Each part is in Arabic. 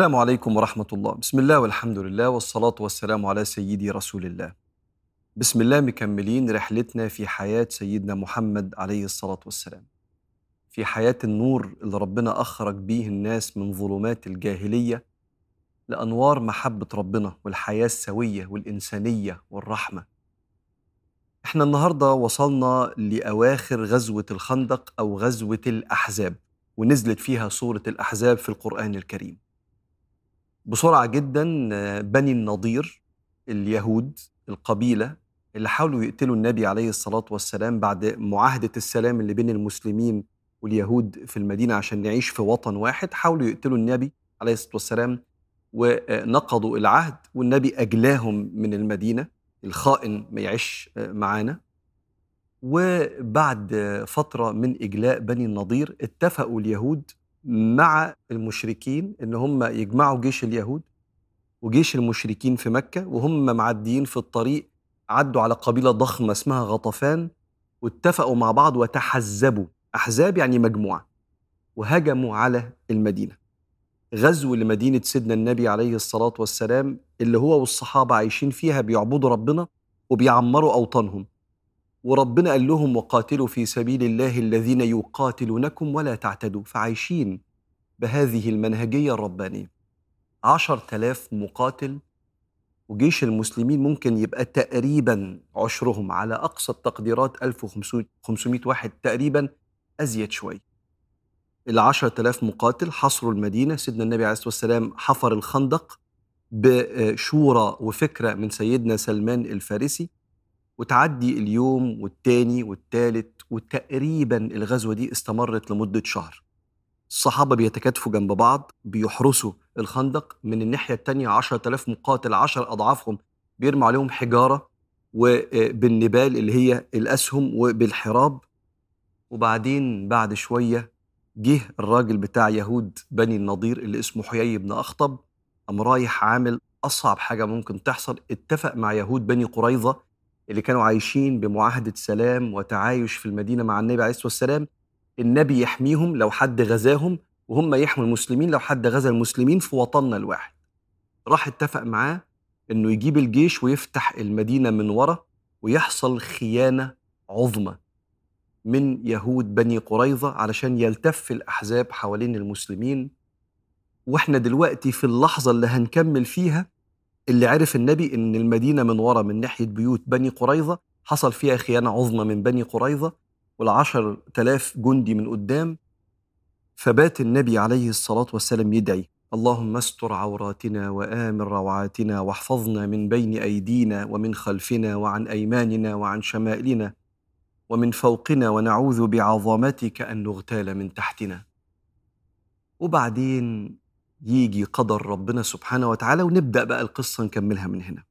السلام عليكم ورحمة الله. بسم الله والحمد لله والصلاة والسلام على سيدي رسول الله. بسم الله مكملين رحلتنا في حياة سيدنا محمد عليه الصلاة والسلام. في حياة النور اللي ربنا أخرج بيه الناس من ظلمات الجاهلية لأنوار محبة ربنا والحياة السوية والإنسانية والرحمة. إحنا النهاردة وصلنا لأواخر غزوة الخندق أو غزوة الأحزاب ونزلت فيها سورة الأحزاب في القرآن الكريم. بسرعة جدا بني النضير اليهود القبيلة اللي حاولوا يقتلوا النبي عليه الصلاة والسلام بعد معاهدة السلام اللي بين المسلمين واليهود في المدينة عشان نعيش في وطن واحد حاولوا يقتلوا النبي عليه الصلاة والسلام ونقضوا العهد والنبي أجلاهم من المدينة الخائن ما يعيش آه، معانا. وبعد فترة من إجلاء بني النضير اتفقوا اليهود مع المشركين إن هم يجمعوا جيش اليهود وجيش المشركين في مكة وهم معديين في الطريق عدوا على قبيلة ضخمة اسمها غطفان واتفقوا مع بعض وتحزبوا. أحزاب يعني مجموعة. وهجموا على المدينة. غزو لمدينة سيدنا النبي عليه الصلاة والسلام اللي هو والصحابة عايشين فيها بيعبدوا ربنا وبيعمروا أوطانهم. وربنا قال لهم وقاتلوا في سبيل الله الذين يقاتلونكم ولا تعتدوا. فعايشين بهذه المنهجية الربانية. عشر تلاف مقاتل وجيش المسلمين ممكن يبقى تقريبا عشرهم على أقصى التقديرات 1500 واحد تقريبا أزيد شوي العشر تلاف مقاتل حصروا المدينة. سيدنا النبي عليه الصلاة والسلام حفر الخندق بشورى وفكرة من سيدنا سلمان الفارسي. وتعدي اليوم والتاني والتالت وتقريبا الغزوة دي استمرت لمدة شهر. الصحابة بيتكاتفوا جنب بعض بيحرسوا الخندق. من الناحية التانية عشرة آلاف مقاتل عشر أضعافهم بيرموا عليهم حجارة وبالنبال اللي هي الأسهم وبالحراب. وبعدين بعد شوية جه الراجل بتاع يهود بني النضير اللي اسمه حيي بن أخطب قام رايح عامل أصعب حاجة ممكن تحصل. اتفق مع يهود بني قريظة اللي كانوا عايشين بمعاهدة سلام وتعايش في المدينة مع النبي عليه الصلاة والسلام النبي يحميهم لو حد غزاهم وهم يحموا المسلمين لو حد غزا المسلمين في وطننا الواحد. راح اتفق معاه إنه يجيب الجيش ويفتح المدينة من ورا ويحصل خيانة عظمى من يهود بني قريظة علشان يلتف الأحزاب حوالين المسلمين. وإحنا دلوقتي في اللحظة اللي هنكمل فيها اللي عرف النبي إن المدينة من ورا من ناحية بيوت بني قريظة حصل فيها خيانة عظمى من بني قريظة والعشر تلاف جندي من قدام فبات النبي عليه الصلاة والسلام يدعي اللهم استر عوراتنا وآمن روعاتنا واحفظنا من بين أيدينا ومن خلفنا وعن أيماننا وعن شمائلنا ومن فوقنا ونعوذ بعظمتك أن نغتال من تحتنا. وبعدين يجي قدر ربنا سبحانه وتعالى ونبدأ بقى القصة نكملها من هنا.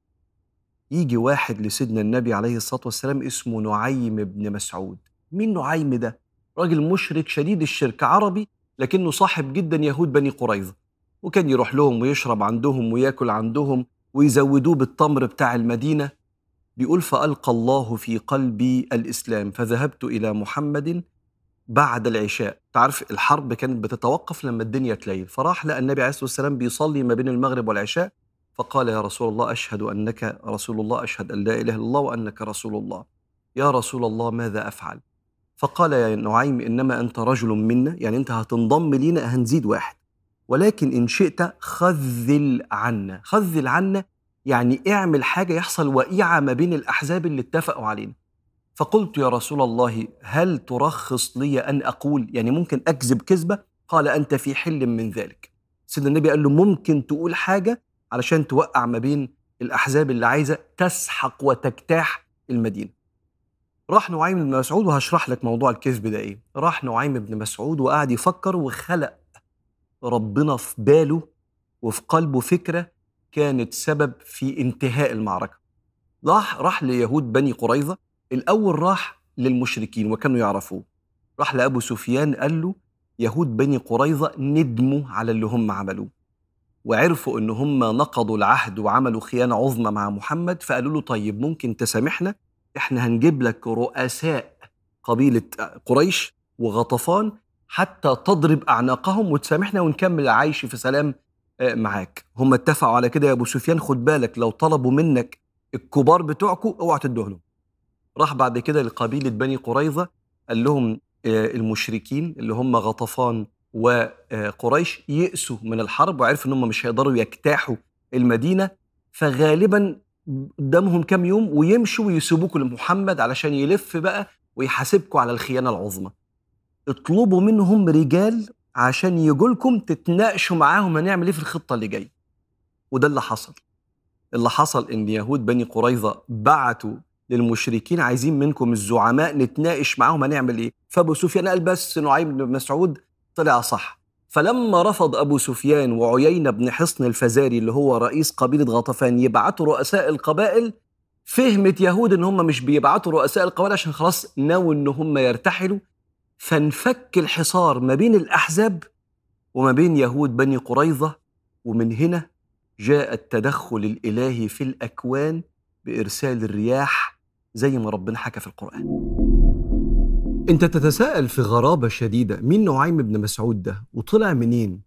يجي واحد لسيدنا النبي عليه الصلاة والسلام اسمه نعيم بن مسعود. مين نعيم ده؟ راجل مشرك شديد الشرك عربي لكنه صاحب جدا يهود بني قريظة. وكان يروح لهم ويشرب عندهم وياكل عندهم ويزودوه بالتمر بتاع المدينة. بيقول فألقى الله في قلبي الإسلام فذهبت إلى محمد بعد العشاء. تعرف الحرب كانت بتتوقف لما الدنيا تليل. فراح لقى النبي عليه الصلاة والسلام بيصلي ما بين المغرب والعشاء. فقال يا رسول الله أشهد أنك رسول الله أشهد أن لا إله إلا الله وأنك رسول الله. يا رسول الله ماذا أفعل؟ فقال يا نعيم إنما أنت رجل منا يعني أنت هتنضم لينا هنزيد واحد. ولكن إن شئت خذل عنا. خذل عنا يعني اعمل حاجة يحصل وقيعة ما بين الأحزاب اللي اتفقوا علينا. فقلت يا رسول الله هل ترخص لي أن أقول؟ يعني ممكن أكذب كذبة؟ قال أنت في حل من ذلك. سيدنا النبي قال له ممكن تقول حاجة علشان توقع ما بين الأحزاب اللي عايزة تسحق وتجتاح المدينة. راح نعيم بن مسعود وهشرح لك موضوع الكذب ده إيه. راح نعيم بن مسعود وقعد يفكر وخلق ربنا في باله وفي قلبه فكرة كانت سبب في انتهاء المعركة. راح راح ليهود بني قريظة. الأول راح للمشركين وكانوا يعرفوه. راح لأبو سفيان قال له يهود بني قريظة ندموا على اللي هم عملوه. وعرفوا إن هم نقضوا العهد وعملوا خيانة عظمى مع محمد فقالوا له طيب ممكن تسامحنا؟ إحنا هنجيب لك رؤساء قبيلة قريش وغطفان حتى تضرب أعناقهم وتسامحنا ونكمل عايش في سلام آه، معاك. هم اتفقوا على كده يا أبو سفيان خد بالك لو طلبوا منك الكبار بتوعكم اوعى تدوه راح بعد كده لقبيلة بني قريظة قال لهم آه، المشركين اللي هم غطفان وقريش يئسوا من الحرب وعرفوا إن هم مش هيقدروا يجتاحوا المدينة فغالبا قدامهم كام يوم ويمشوا ويسيبوكوا لمحمد علشان يلف بقى ويحاسبكوا على الخيانة العظمى. اطلبوا منهم رجال عشان يجوا لكم تتناقشوا معاهم هنعمل إيه في الخطة اللي جاية. وده اللي حصل. اللي حصل إن يهود بني قريظة بعتوا للمشركين عايزين منكم الزعماء نتناقش معاهم هنعمل إيه. فأبو سفيان قال بس نعيم بن مسعود طلع صح. فلما رفض أبو سفيان وعيينة بن حصن الفزاري اللي هو رئيس قبيلة غطفان يبعتوا رؤساء القبائل فهمت يهود إن هم مش بيبعتوا رؤساء القبائل عشان خلاص ناووا إن هم يرتحلوا. فانفك الحصار ما بين الأحزاب وما بين يهود بني قريظة ومن هنا جاء التدخل الإلهي في الأكوان بإرسال الرياح زي ما ربنا حكى في القرآن. انت تتساءل في غرابة شديدة مين نعيم بن مسعود ده؟ وطلع منين؟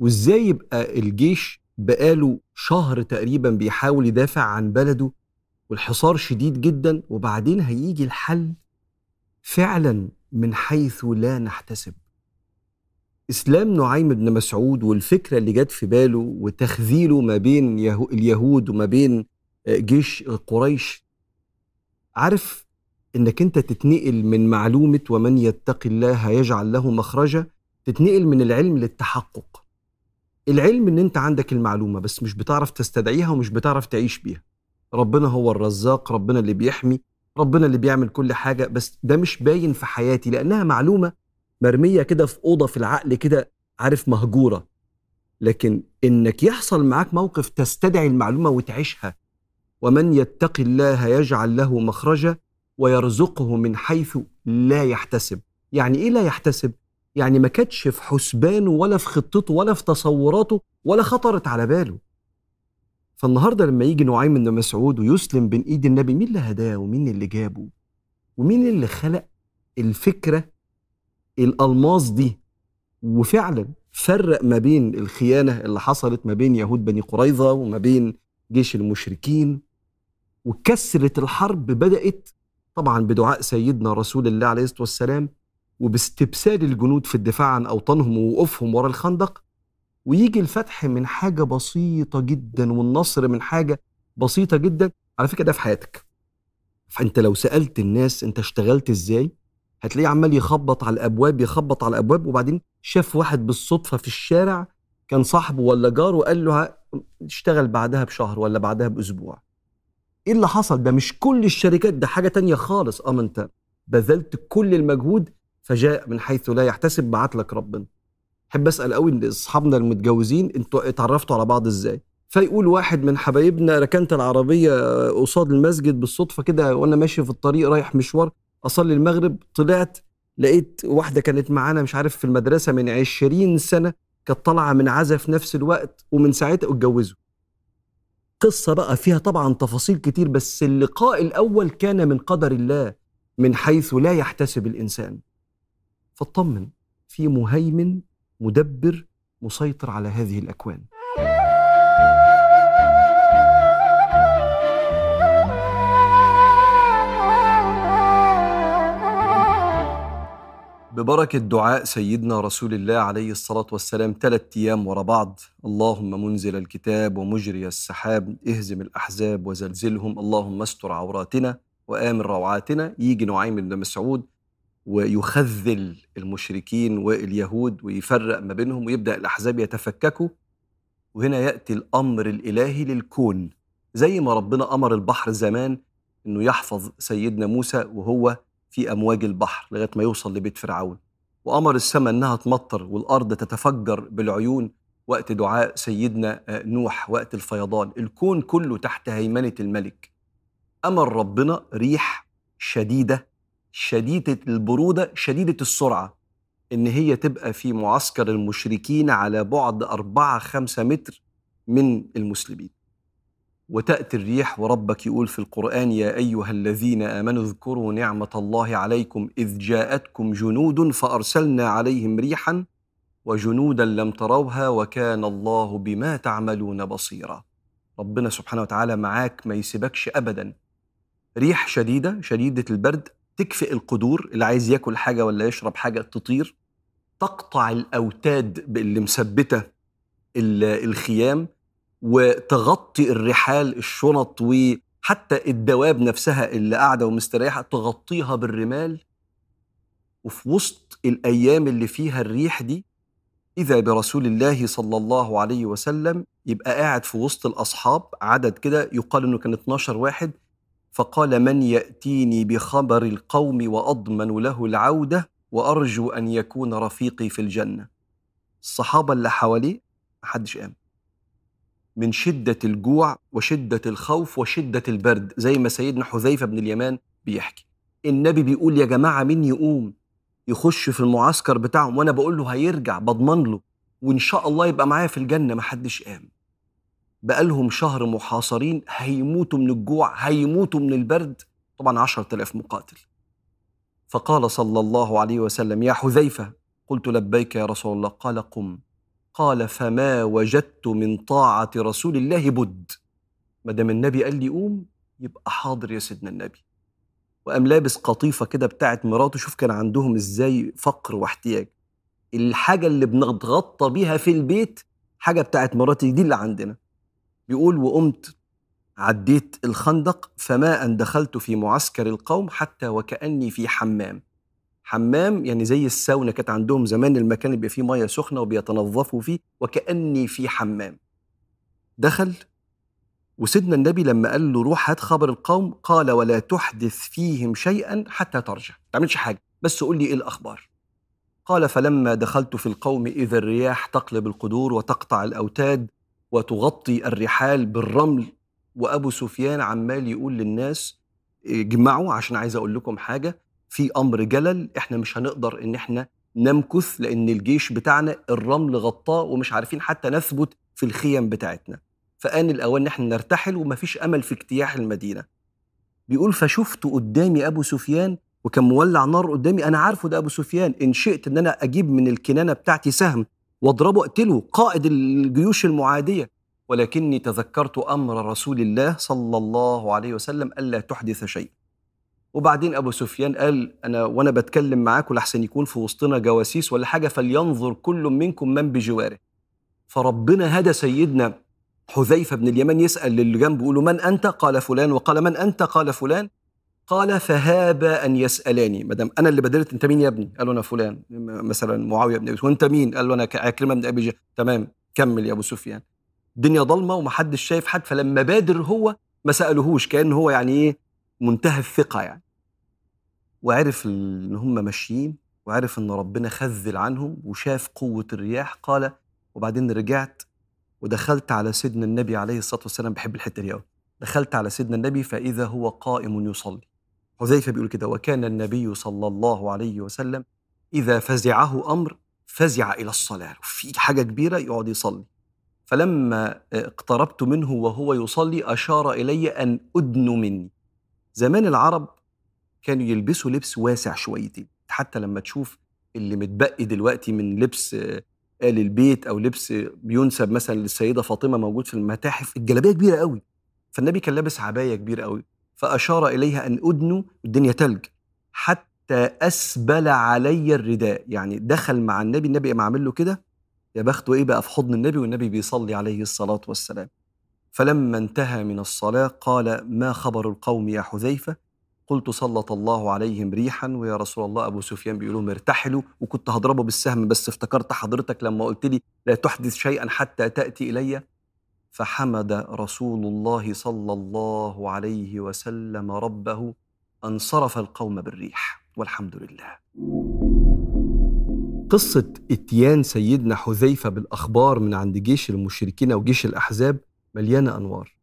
وازاي يبقى الجيش بقاله شهر تقريبا بيحاول يدافع عن بلده والحصار شديد جدا وبعدين هيجي الحل فعلا من حيث لا نحتسب. إسلام نعيم بن مسعود والفكرة اللي جت في باله وتخذيله ما بين اليهود وما بين جيش قريش عارف إنك أنت تتنقل من معلومة ومن يتق الله يجعل له مخرجا تتنقل من العلم للتحقق. العلم إن أنت عندك المعلومة بس مش بتعرف تستدعيها ومش بتعرف تعيش بيها. ربنا هو الرزاق ربنا اللي بيحمي ربنا اللي بيعمل كل حاجة بس ده مش باين في حياتي لأنها معلومة مرمية كده في أوضة في العقل كده عارف مهجورة. لكن إنك يحصل معاك موقف تستدعي المعلومة وتعيشها ومن يتق الله يجعل له مخرجا ويرزقه من حيث لا يحتسب. يعني إيه لا يحتسب؟ يعني ما كانتش في حسبانه ولا في خطته ولا في تصوراته ولا خطرت على باله. فالنهاردة لما يجي نعيم بن مسعود ويسلم بين إيد النبي مين اللي هداه ومين اللي جابه؟ ومين اللي خلق الفكرة الالماس دي؟ وفعلا فرق ما بين الخيانة اللي حصلت ما بين يهود بني قريظة وما بين جيش المشركين وكسرت الحرب بدأت طبعا بدعاء سيدنا رسول الله عليه الصلاة والسلام وباستبسال الجنود في الدفاع عن أوطانهم ووقوفهم ورا الخندق. ويجي الفتح من حاجة بسيطة جدا والنصر من حاجة بسيطة جدا. على فكرة ده في حياتك. فأنت لو سألت الناس أنت اشتغلت إزاي هتلاقيه عمال يخبط على الأبواب يخبط على الأبواب وبعدين شاف واحد بالصدفة في الشارع كان صاحبه ولا جاره وقال له اشتغل بعدها بشهر ولا بعدها بأسبوع. إيه اللي حصل؟ ده مش كل الشركات ده حاجة تانية خالص. آه أنت بذلت كل المجهود فجاء من حيث لا يحتسب بعت لك ربنا. أحب أسأل قوي أصحابنا المتجوزين أنتوا اتعرفتوا على بعض إزاي؟ فيقول واحد من حبايبنا ركنت العربية قصاد المسجد بالصدفة كده وأنا ماشي في الطريق رايح مشوار أصلي المغرب طلعت لقيت واحدة كانت معانا مش عارف في المدرسة من عشرين سنة كانت طالعة من عزا في نفس الوقت ومن ساعتها اتجوزوا. قصه بقى فيها طبعا تفاصيل كتير بس اللقاء الأول كان من قدر الله من حيث لا يحتسب الإنسان. فاطمن في مهيمن مدبر مسيطر على هذه الأكوان. ببركة دعاء سيدنا رسول الله عليه الصلاة والسلام. ثلاث أيام ورا بعض. اللهم منزل الكتاب ومجري السحاب. اهزم الأحزاب وزلزلهم. اللهم استر عوراتنا وآمن روعاتنا. يجي نعيم بن مسعود ويخذل المشركين واليهود ويفرق ما بينهم ويبدأ الأحزاب يتفككوا. وهنا يأتي الأمر الإلهي للكون. زي ما ربنا أمر البحر زمان إنه يحفظ سيدنا موسى وهو في أمواج البحر لغاية ما يوصل لبيت فرعون. وامر السماء إنها تمطر والأرض تتفجر بالعيون وقت دعاء سيدنا آه، نوح وقت الفيضان. الكون كله تحت هيمنة الملك. أمر ربنا ريح شديدة شديدة البرودة شديدة السرعة إن هي تبقى في معسكر المشركين على بعد أربعة خمسة متر من المسلمين. وتأتي الريح وربك يقول في القرآن يا أيها الذين آمنوا اذكروا نعمة الله عليكم إذ جاءتكم جنود فأرسلنا عليهم ريحا وجنودا لم تروها وكان الله بما تعملون بصيرا. ربنا سبحانه وتعالى معاك ما يسيبكش ابدا. ريح شديدة شديدة البرد تكفئ القدور اللي عايز ياكل حاجة ولا يشرب حاجة تطير تقطع الأوتاد اللي مثبتة الخيام وتغطي الرحال الشنط وحتى الدواب نفسها اللي قاعدة ومستريحة تغطيها بالرمال. وفي وسط الأيام اللي فيها الريح دي إذا برسول الله صلى الله عليه وسلم يبقى قاعد في وسط الأصحاب عدد كده يقال إنه كان 12 واحد فقال من يأتيني بخبر القوم وأضمن له العودة وأرجو أن يكون رفيقي في الجنة. الصحابة اللي حواليه محدش قام. من شدة الجوع وشدة الخوف وشدة البرد زي ما سيدنا حذيفة بن اليمان بيحكي. النبي بيقول يا جماعة مين يقوم؟ يخش في المعسكر بتاعهم وأنا بقول له هيرجع بضمن له. وإن شاء الله يبقى معايا في الجنة محدش قام. بقالهم شهر محاصرين هيموتوا من الجوع هيموتوا من البرد. طبعا عشرة آلاف مقاتل. فقال صلى الله عليه وسلم يا حذيفة قلت لبيك يا رسول الله قال قم. قال فما وجدت من طاعة رسول الله بد. ما دام النبي قال لي قوم يبقى حاضر يا سيدنا النبي. وقام لابس قطيفة كده بتاعت مراته. شوف كان عندهم إزاي فقر واحتياج. الحاجة اللي بنتغطى بيها في البيت حاجة بتاعت مراتي دي اللي عندنا. بيقول وقمت عديت الخندق فما أن دخلت في معسكر القوم حتى وكأني في حمام. حمام يعني زي الساونا كانت عندهم زمان المكان اللي بيبقى فيه مية سخنة وبيتنظفوا فيه وكأني في حمام. دخل وسيدنا النبي لما قال له روح هات خبر القوم قال ولا تحدث فيهم شيئا حتى ترجع. ما تعملش حاجة بس قول لي إيه الأخبار. قال فلما دخلت في القوم اذا الرياح تقلب القدور وتقطع الأوتاد وتغطي الرحال بالرمل وأبو سفيان عمال يقول للناس اجمعوا عشان عايز أقول لكم حاجة في أمر جلل إحنا مش هنقدر إن إحنا نمكث لأن الجيش بتاعنا الرمل غطاه ومش عارفين حتى نثبت في الخيم بتاعتنا. فآن الأوان ان إحنا نرتحل ومفيش أمل في اجتياح المدينة. بيقول فشفت قدامي أبو سفيان وكان مولع نار قدامي أنا عارفه ده أبو سفيان إن شئت إن أنا أجيب من الكنانة بتاعتي سهم واضربه أقتله قائد الجيوش المعادية. ولكني تذكرت أمر رسول الله صلى الله عليه وسلم ألا تحدث شيء وبعدين أبو سفيان قال أنا وأنا بتكلم معاكم لحسن يكون في وسطنا جواسيس ولا حاجة فلينظر كل منكم من بجواره. فربنا هدى سيدنا حذيفة بن اليمن يسأل للي جنبه يقول من انت قال فلان. وقال من انت قال فلان. قال فهاب أن يسألاني. ما دام أنا اللي بدرت أنت مين يا ابني؟ قال له أنا فلان. مثلا معاوية بن ابي وأنت مين؟ قال أنا عكرمه بن أبي تمام كمل يا أبو سفيان. الدنيا ضلمه ومحدش شايف حد فلما بادر هو ما سألهوش كان هو يعني إيه؟ منتهى الثقة يعني. وعرف إن هم ماشيين وعرف إن ربنا خذل عنهم وشاف قوة الرياح قال وبعدين رجعت ودخلت على سيدنا النبي عليه الصلاة والسلام. بحب الحتة دي قوي دخلت على سيدنا النبي فإذا هو قائم يصلي. حذيفة بيقول كده وكان النبي صلى الله عليه وسلم إذا فزعه أمر فزع إلى الصلاة. في حاجة كبيرة يقعد يصلي. فلما اقتربت منه وهو يصلي أشار إلي أن أدن مني. زمان العرب كانوا يلبسوا لبس واسع شويتين. حتى لما تشوف اللي متبقي دلوقتي من لبس آل البيت أو لبس بينسب مثلا للسيدة فاطمة موجود في المتاحف الجلابية كبيرة قوي. فالنبي كان لابس عباية كبيرة قوي. فأشار إليها أن أدنو الدنيا تلج. حتى أسبل علي الرداء. يعني دخل مع النبي النبي قام عامل له كده. يا بخته إيه بقى؟ في حضن النبي والنبي بيصلي عليه الصلاة والسلام. فلما انتهى من الصلاة قال ما خبر القوم يا حذيفة؟ قلت سلط الله عليهم ريحا ويا رسول الله أبو سفيان بيقول لهم ارتحلوا وكنت هضربه بالسهم بس افتكرت حضرتك لما قلت لي لا تحدث شيئا حتى تأتي إلي. فحمد رسول الله صلى الله عليه وسلم ربه ان صرف القوم بالريح والحمد لله. قصة إتيان سيدنا حذيفة بالأخبار من عند جيش المشركين أو جيش الأحزاب مليانة أنوار.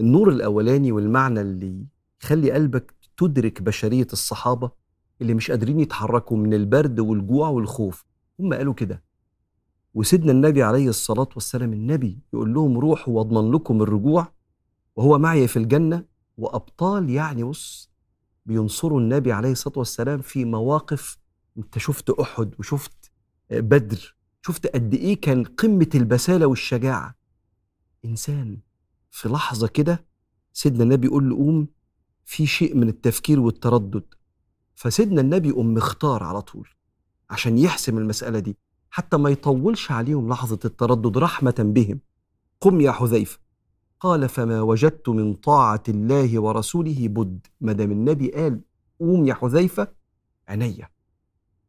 النور الأولاني والمعنى اللي خلي قلبك تدرك بشرية الصحابة اللي مش قادرين يتحركوا من البرد والجوع والخوف هم قالوا كده. وسيدنا النبي عليه الصلاة والسلام النبي يقول لهم روحوا واضمن لكم الرجوع وهو معي في الجنة وأبطال يعني بص بينصروا النبي عليه الصلاة والسلام في مواقف أنت شفت أحد وشفت بدر شفت قد إيه كان قمة البسالة والشجاعة. إنسان في لحظة كده سيدنا النبي يقول له قوم في شيء من التفكير والتردد. فسيدنا النبي قام مختار على طول عشان يحسم المسألة دي حتى ما يطولش عليهم لحظة التردد رحمة بهم. قم يا حذيفة. قال فما وجدت من طاعة الله ورسوله بد. ما دام النبي قال قوم يا حذيفة عينيا.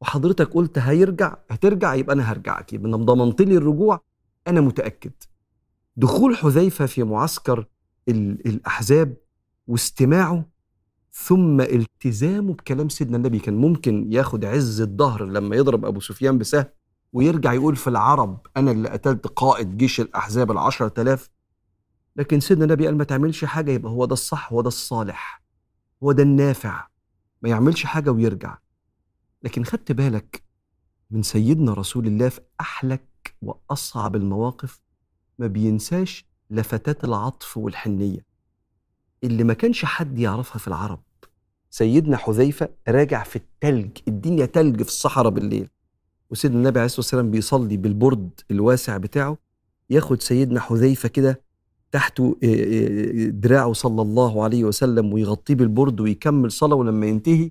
وحضرتك قلت هيرجع هترجع؟ يبقى أنا هرجعك. يبقى أنا ضمنت لي الرجوع أنا متأكد. دخول حذيفة في معسكر الأحزاب واستماعه ثم التزامه بكلام سيدنا النبي. كان ممكن ياخد عز الظهر لما يضرب أبو سفيان بسهم ويرجع يقول في العرب أنا اللي قتلت قائد جيش الأحزاب العشرة آلاف لكن سيدنا النبي قال ما تعملش حاجة يبقى هو ده الصح هو ده الصالح هو ده النافع. ما يعملش حاجة ويرجع. لكن خدت بالك من سيدنا رسول الله في أحلك وأصعب المواقف؟ ما بينساش لفتات العطف والحنية اللي ما كانش حد يعرفها في العرب. سيدنا حذيفة راجع في التلج الدنيا تلج في الصحراء بالليل. وسيدنا النبي عليه الصلاة والسلام بيصلي بالبرد الواسع بتاعه ياخد سيدنا حذيفة كده تحته دراعه صلى الله عليه وسلم ويغطيه بالبرد ويكمل صلاة ولما ينتهي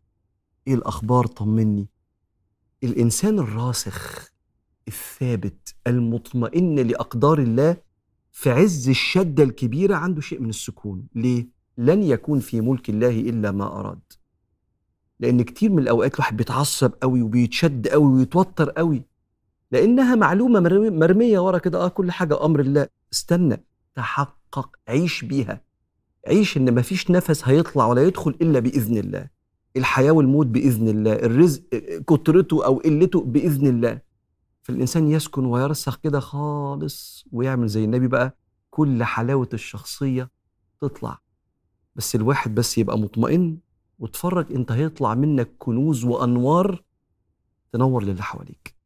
إيه الأخبار طمني. الإنسان الراسخ الثابت المطمئن لأقدار الله في عز الشدة الكبيرة عنده شيء من السكون. ليه؟ لن يكون في ملك الله إلا ما أراد. لأن كتير من الأوقات الواحد بيتعصب قوي وبيتشد قوي ويتوتر قوي. لأنها معلومة مرمية ورا كده آه كل حاجة أمر الله. استنى تحقق عيش بيها. عيش إن مفيش نفس هيطلع ولا يدخل إلا بإذن الله. الحياة والموت بإذن الله. الرزق كترته أو قلته بإذن الله. فالإنسان يسكن ويرسخ كده خالص ويعمل زي النبي بقى كل حلاوة الشخصية تطلع. بس الواحد بس يبقى مطمئن وتفرج انت هيطلع منك كنوز وأنوار تنور للي حواليك.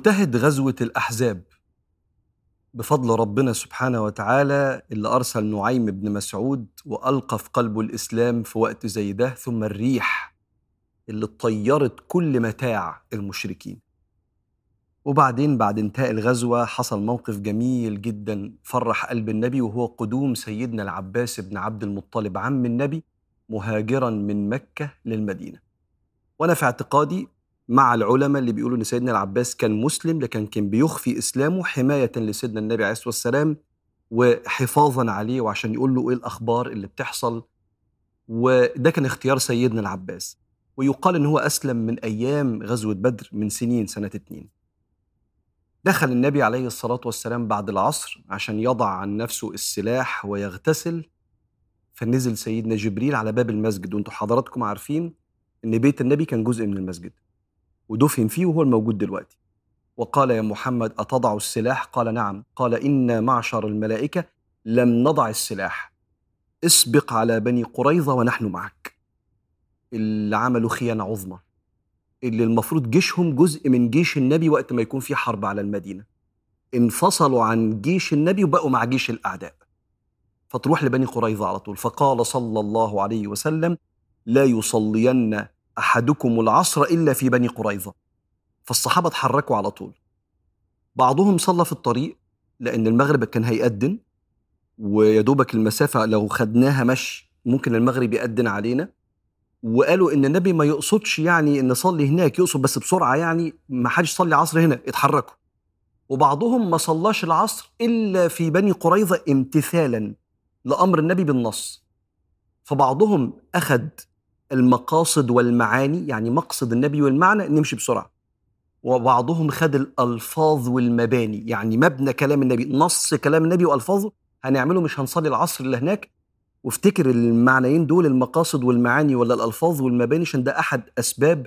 وانتهت غزوة الأحزاب بفضل ربنا سبحانه وتعالى اللي أرسل نعيم بن مسعود وألقى في قلبه الإسلام في وقت زي ده ثم الريح اللي طيرت كل متاع المشركين. وبعدين بعد انتهاء الغزوة حصل موقف جميل جدا فرح قلب النبي وهو قدوم سيدنا العباس بن عبد المطلب عم النبي مهاجرا من مكة للمدينة. وأنا في اعتقادي مع العلماء اللي بيقولوا إن سيدنا العباس كان مسلم لكن كان بيخفي إسلامه حماية لسيدنا النبي عليه الصلاة والسلام وحفاظا عليه وعشان يقول له إيه الأخبار اللي بتحصل. وده كان اختيار سيدنا العباس. ويقال إن هو أسلم من أيام غزوة بدر من سنين سنة اتنين. دخل النبي عليه الصلاة والسلام بعد العصر عشان يضع عن نفسه السلاح ويغتسل. فنزل سيدنا جبريل على باب المسجد. وأنتم حضراتكم عارفين إن بيت النبي كان جزء من المسجد. ودفن فيه وهو الموجود دلوقتي. وقال يا محمد أتضع السلاح؟ قال نعم. قال إنا معشر الملائكة لم نضع السلاح. اسبق على بني قريظة ونحن معك. اللي عملوا خيانة عظمى. اللي المفروض جيشهم جزء من جيش النبي وقت ما يكون في حرب على المدينة. انفصلوا عن جيش النبي وبقوا مع جيش الأعداء. فتروح لبني قريظة على طول. فقال صلى الله عليه وسلم لا يصلين أحدكم العصر إلا في بني قريظة. فالصحابة اتحركوا على طول. بعضهم صلى في الطريق لأن المغرب كان هيأذن ويا دوبك المسافة لو خدناها مشي ممكن المغرب يأذن علينا. وقالوا إن النبي ما يقصدش يعني إن نصلي هناك يقصد بس بسرعة يعني ما حدش يصلي عصر هنا اتحركوا. وبعضهم ما صلاش العصر إلا في بني قريظة امتثالا لأمر النبي بالنص. فبعضهم أخذ المقاصد والمعاني يعني مقصد النبي والمعنى نمشي بسرعة. وبعضهم خد الألفاظ والمباني يعني مبنى كلام النبي نص كلام النبي وألفاظه هنعمله مش هنصلي العصر اللي هناك. وافتكر المعنيين دول المقاصد والمعاني ولا الألفاظ والمباني عشان ده أحد أسباب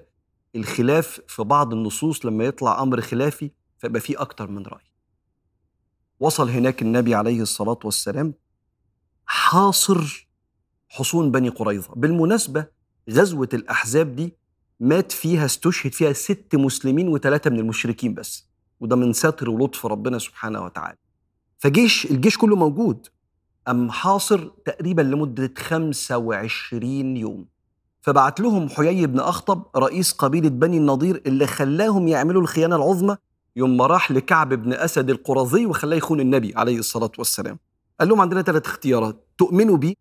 الخلاف في بعض النصوص لما يطلع أمر خلافي فيبقى فيه أكتر من رأي. وصل هناك النبي عليه الصلاة والسلام حاصر حصون بني قريظة. بالمناسبة غزوة الأحزاب دي مات فيها استشهد فيها ست مسلمين وثلاثه من المشركين بس وده من ستر ولطف ربنا سبحانه وتعالى. فجيش الجيش كله موجود أم حاصر تقريبا لمدة 25 يوم. فبعت لهم حيي بن أخطب رئيس قبيلة بني النضير اللي خلاهم يعملوا الخيانة العظمى يوم ما راح لكعب بن أسد القرظي وخلاه يخون النبي عليه الصلاة والسلام. قال لهم عندنا ثلاث اختيارات تؤمنوا بي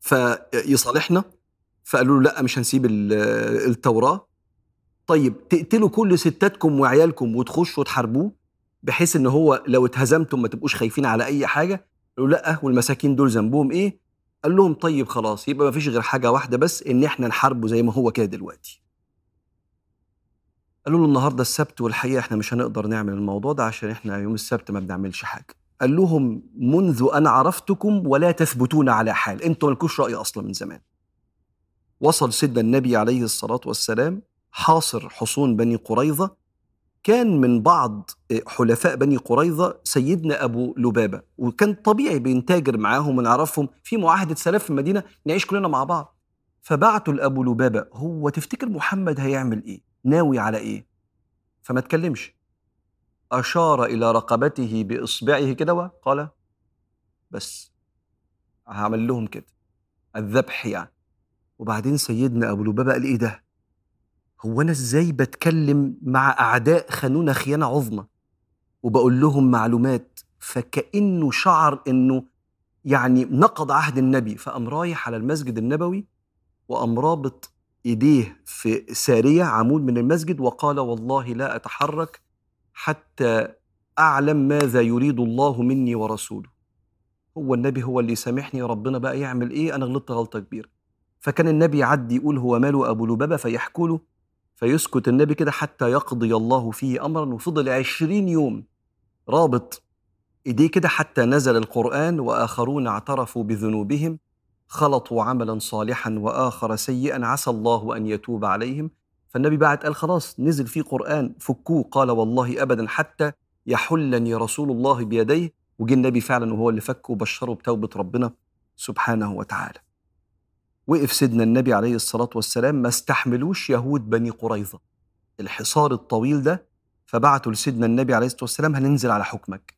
فيصالحنا فقالوا له لا مش هنسيب التوراة. طيب تقتلوا كل ستاتكم وعيالكم وتخشوا تحاربوه بحيث إن هو لو اتهزمتم ما تبقوش خايفين على أي حاجة؟ قالوا لا والمساكين دول ذنبهم إيه؟ قال لهم طيب خلاص يبقى ما فيش غير حاجة واحدة بس إن إحنا نحاربه زي ما هو كده دلوقتي. قالوا له النهارده السبت والحقيقة إحنا مش هنقدر نعمل الموضوع ده عشان إحنا يوم السبت ما بنعملش حاجة. قال لهم منذ أن عرفتكم ولا تثبتون على حال. أنتوا مالكوش رأي أصلا من زمان. وصل سيدنا النبي عليه الصلاة والسلام حاصر حصون بني قريظة كان من بعض حلفاء بني قريظة سيدنا أبو لبابة وكان طبيعي بينتاجر معاهم ونعرفهم في معاهدة سلام في المدينة نعيش كلنا مع بعض. فبعتوا لأبو لبابة هو تفتكر محمد هيعمل إيه؟ ناوي على إيه؟ فما تكلمش. أشار إلى رقبته بإصبعه كده وقال بس هعمل لهم كده الذبح يعني. وبعدين سيدنا أبو لبابة قال إيه ده؟ هو أنا إزاي بتكلم مع أعداء خانونا خيانة عظمى؟ وبقول لهم معلومات فكأنه شعر إنه يعني نقض عهد النبي فقام رايح على المسجد النبوي وقام رابط إيديه في سارية عمود من المسجد وقال والله لا أتحرك حتى أعلم ماذا يريد الله مني ورسوله. هو النبي هو اللي يسامحني ربنا بقى يعمل إيه؟ أنا غلطت غلطة كبيرة. فكان النبي يعدي يقول هو ماله أبو لبابة فيحكوا له فيسكت النبي كده حتى يقضي الله فيه أمرا وفضل عشرين يوم رابط إيديه كده حتى نزل القرآن وآخرون اعترفوا بذنوبهم خلطوا عملا صالحا وآخر سيئا عسى الله أن يتوب عليهم. فالنبي بعد قال خلاص نزل فيه قرآن فكوه قال والله أبدا حتى يحلني رسول الله بيديه. وجه النبي فعلا وهو اللي فكه وبشره بتوبة ربنا سبحانه وتعالى. وقف سيدنا النبي عليه الصلاة والسلام ما استحملوش يهود بني قريظة الحصار الطويل ده فبعتوا لسيدنا النبي عليه الصلاة والسلام هننزل على حكمك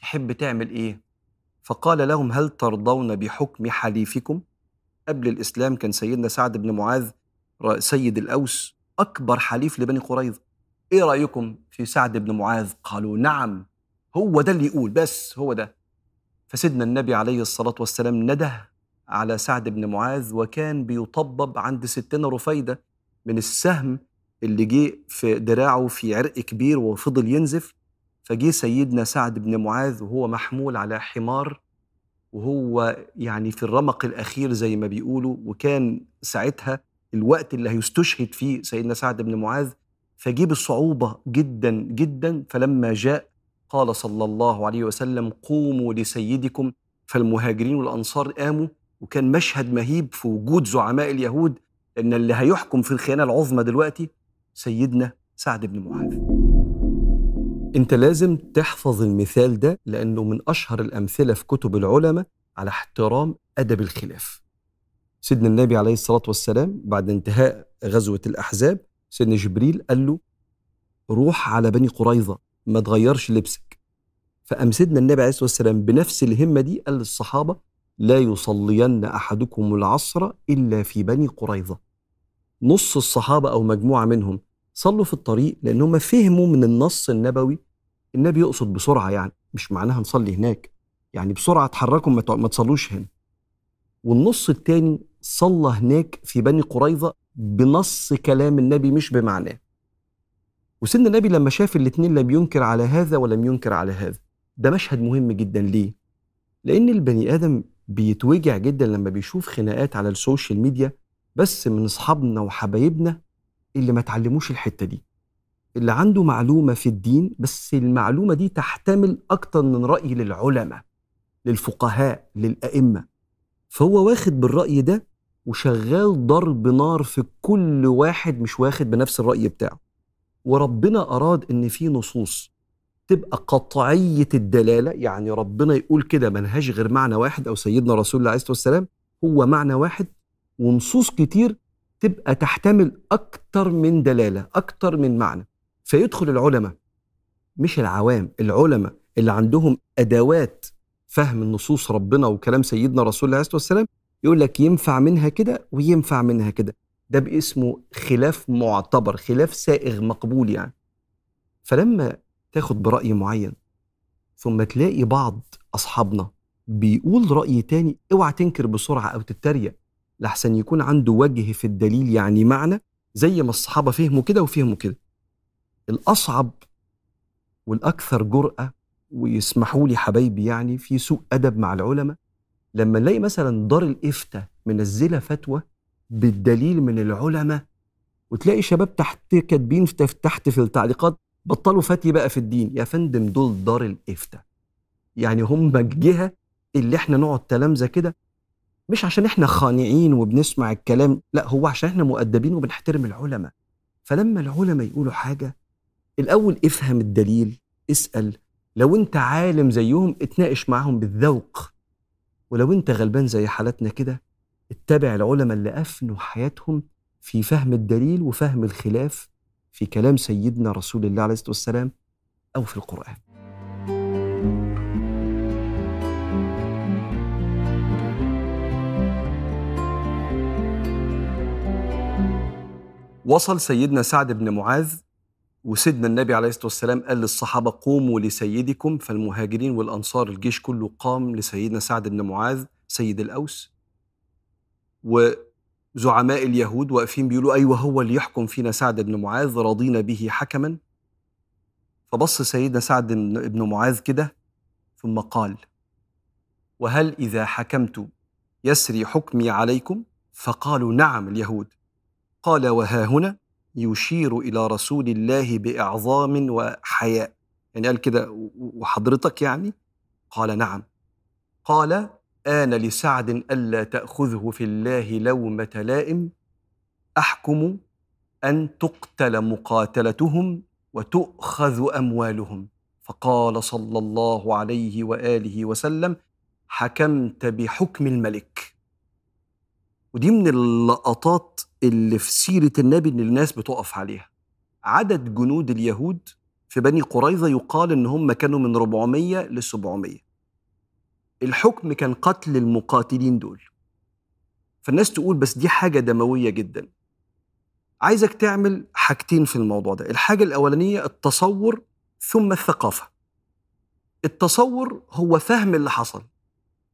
تحب تعمل إيه؟ فقال لهم هل ترضون بحكم حليفكم؟ قبل الإسلام كان سيدنا سعد بن معاذ سيد الأوس أكبر حليف لبني قريظة إيه رأيكم في سعد بن معاذ؟ قالوا نعم هو ده اللي يقول بس هو ده فسيدنا النبي عليه الصلاة والسلام نده على سعد بن معاذ وكان بيطبب عند ستنا رفيدة من السهم اللي جه في دراعه في عرق كبير وفضل ينزف. فجه سيدنا سعد بن معاذ وهو محمول على حمار وهو يعني في الرمق الأخير زي ما بيقولوا وكان ساعتها الوقت اللي هيستشهد فيه سيدنا سعد بن معاذ. فجيب الصعوبة جدا جدا فلما جاء قال صلى الله عليه وسلم قوموا لسيدكم. فالمهاجرين والأنصار قاموا وكان مشهد مهيب في وجود زعماء اليهود إن اللي هيحكم في الخيانة العظمى دلوقتي سيدنا سعد بن معاذ أنت لازم تحفظ المثال ده لأنه من أشهر الأمثلة في كتب العلماء على احترام أدب الخلاف. سيدنا النبي عليه الصلاة والسلام بعد انتهاء غزوة الأحزاب سيدنا جبريل قال له روح على بني قريظة ما تغيرش لبسك. فقام سيدنا النبي عليه الصلاة والسلام بنفس الهمة دي قال للصحابة لا يصلين أحدكم العصر إلا في بني قريظة. نص الصحابة أو مجموعة منهم صلوا في الطريق لأنهم فهموا من النص النبوي. النبي يقصد بسرعة يعني مش معناها نصلي هناك. يعني بسرعة اتحركوا ما تصلوش هنا. والنص الثاني صلى هناك في بني قريظة بنص كلام النبي مش بمعناه. وسيدنا النبي لما شاف الاثنين لم ينكر على هذا ولم ينكر على هذا. ده مشهد مهم جدا ليه؟ لأن البني آدم بيتوجع جدا لما بيشوف خناقات على ال social media بس من أصحابنا وحبايبنا اللي ما تعلموش الحتة دي. اللي عنده معلومة في الدين بس المعلومة دي تحتمل أكتر من رأي للعلماء للفقهاء للأئمة. فهو واخد بالرأي ده وشغال ضرب نار في كل واحد مش واخد بنفس الرأي بتاعه. وربنا أراد إن في نصوص. تبقى قطعية الدلالة يعني ربنا يقول كده منهاش غير معنى واحد أو سيدنا رسول الله عليه الصلاة والسلام هو معنى واحد ونصوص كتير تبقى تحتمل أكتر من دلالة أكتر من معنى. فيدخل العلماء مش العوام العلماء اللي عندهم أدوات فهم النصوص ربنا وكلام سيدنا رسول الله عليه الصلاة والسلام يقول لك ينفع منها كده وينفع منها كده. ده باسمه خلاف معتبر خلاف سائغ مقبول يعني. فلما تاخد برأي معين ثم تلاقي بعض أصحابنا بيقول رأي تاني اوعى تنكر بسرعة أو تتريق لحسن يكون عنده وجه في الدليل يعني معنى زي ما الصحابة فهموا كده وفهموا كده. الأصعب والأكثر جرأة ويسمحوا لي حبايبي يعني في سوء أدب مع العلماء لما نلاقي مثلا دار الإفتاء منزلة فتوى بالدليل من العلماء وتلاقي شباب تحت كاتبين تحت في التعليقات بطلوا فتي بقى في الدين. يا فندم دول دار الإفتاء. يعني هم الجهة اللي إحنا نقعد تلامذة كده مش عشان إحنا خانعين وبنسمع الكلام لأ هو عشان إحنا مؤدبين وبنحترم العلماء. فلما العلماء يقولوا حاجة الأول افهم الدليل اسأل. لو أنت عالم زيهم اتناقش معاهم بالذوق. ولو أنت غلبان زي حالتنا كده اتبع العلماء اللي أفنوا حياتهم في فهم الدليل وفهم الخلاف في كلام سيدنا رسول الله عليه الصلاة والسلام أو في القرآن. وصل سيدنا سعد بن معاذ وسيدنا النبي عليه الصلاة والسلام قال للصحابة قوموا لسيدكم فالمهاجرين والأنصار الجيش كله قام لسيدنا سعد بن معاذ سيد الأوس. وزعماء اليهود واقفين بيقولوا أيوه هو اللي يحكم فينا سعد بن معاذ رضينا به حكما. فبص سيدنا سعد بن معاذ كده ثم قال وهل إذا حكمت يسري حكمي عليكم؟ فقالوا نعم اليهود. قال وها هنا يشير إلى رسول الله بأعظام وحياء. يعني قال كده وحضرتك يعني؟ قال نعم. قال آن لسعد ألا تأخذه في الله لومة لائم أحكم أن تقتل مقاتلتهم وتؤخذ أموالهم. فقال صلى الله عليه وآله وسلم حكمت بحكم الملك. ودي من اللقطات اللي في سيرة النبي اللي الناس بتقف عليها. عدد جنود اليهود في بني قريظة يقال إن هم كانوا من 400 ل 700 الحكم كان قتل المقاتلين دول. فالناس تقول بس دي حاجة دموية جدا. عايزك تعمل حاجتين في الموضوع ده. الحاجة الأولانية التصور ثم الثقافة. التصور هو فهم اللي حصل.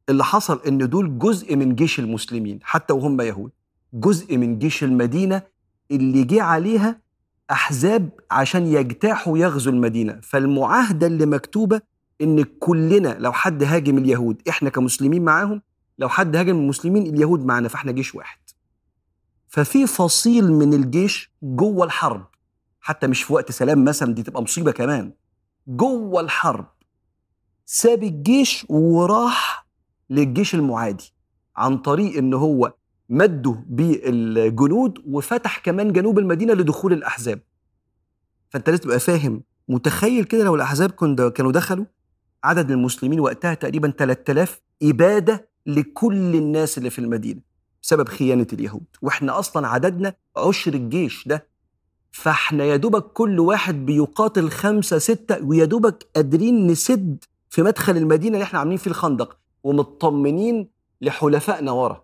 اللي حصل إن دول جزء من جيش المسلمين حتى وهم يهود جزء من جيش المدينة اللي جه عليها أحزاب عشان يجتاحوا يغزوا المدينة. فالمعاهدة اللي مكتوبة إن كلنا لو حد هاجم اليهود إحنا كمسلمين معاهم لو حد هاجم المسلمين اليهود معانا فإحنا جيش واحد. ففي فصيل من الجيش جوه الحرب حتى مش في وقت سلام مثلا دي تبقى مصيبة كمان. جوه الحرب ساب الجيش وراح للجيش المعادي عن طريق إن هو مده بالجنود وفتح كمان جنوب المدينة لدخول الأحزاب. فأنت لازم تبقى فاهم متخيل كده لو الأحزاب كانوا دخلوا؟ عدد المسلمين وقتها تقريبا 3000 اباده لكل الناس اللي في المدينة بسبب خيانة اليهود. وإحنا أصلا عددنا عشر الجيش ده. فإحنا يا دوبك كل واحد بيقاتل خمسة ستة ويا دوبك قادرين نسد في مدخل المدينة اللي إحنا عاملين فيه الخندق ومطمنين لحلفائنا ورا.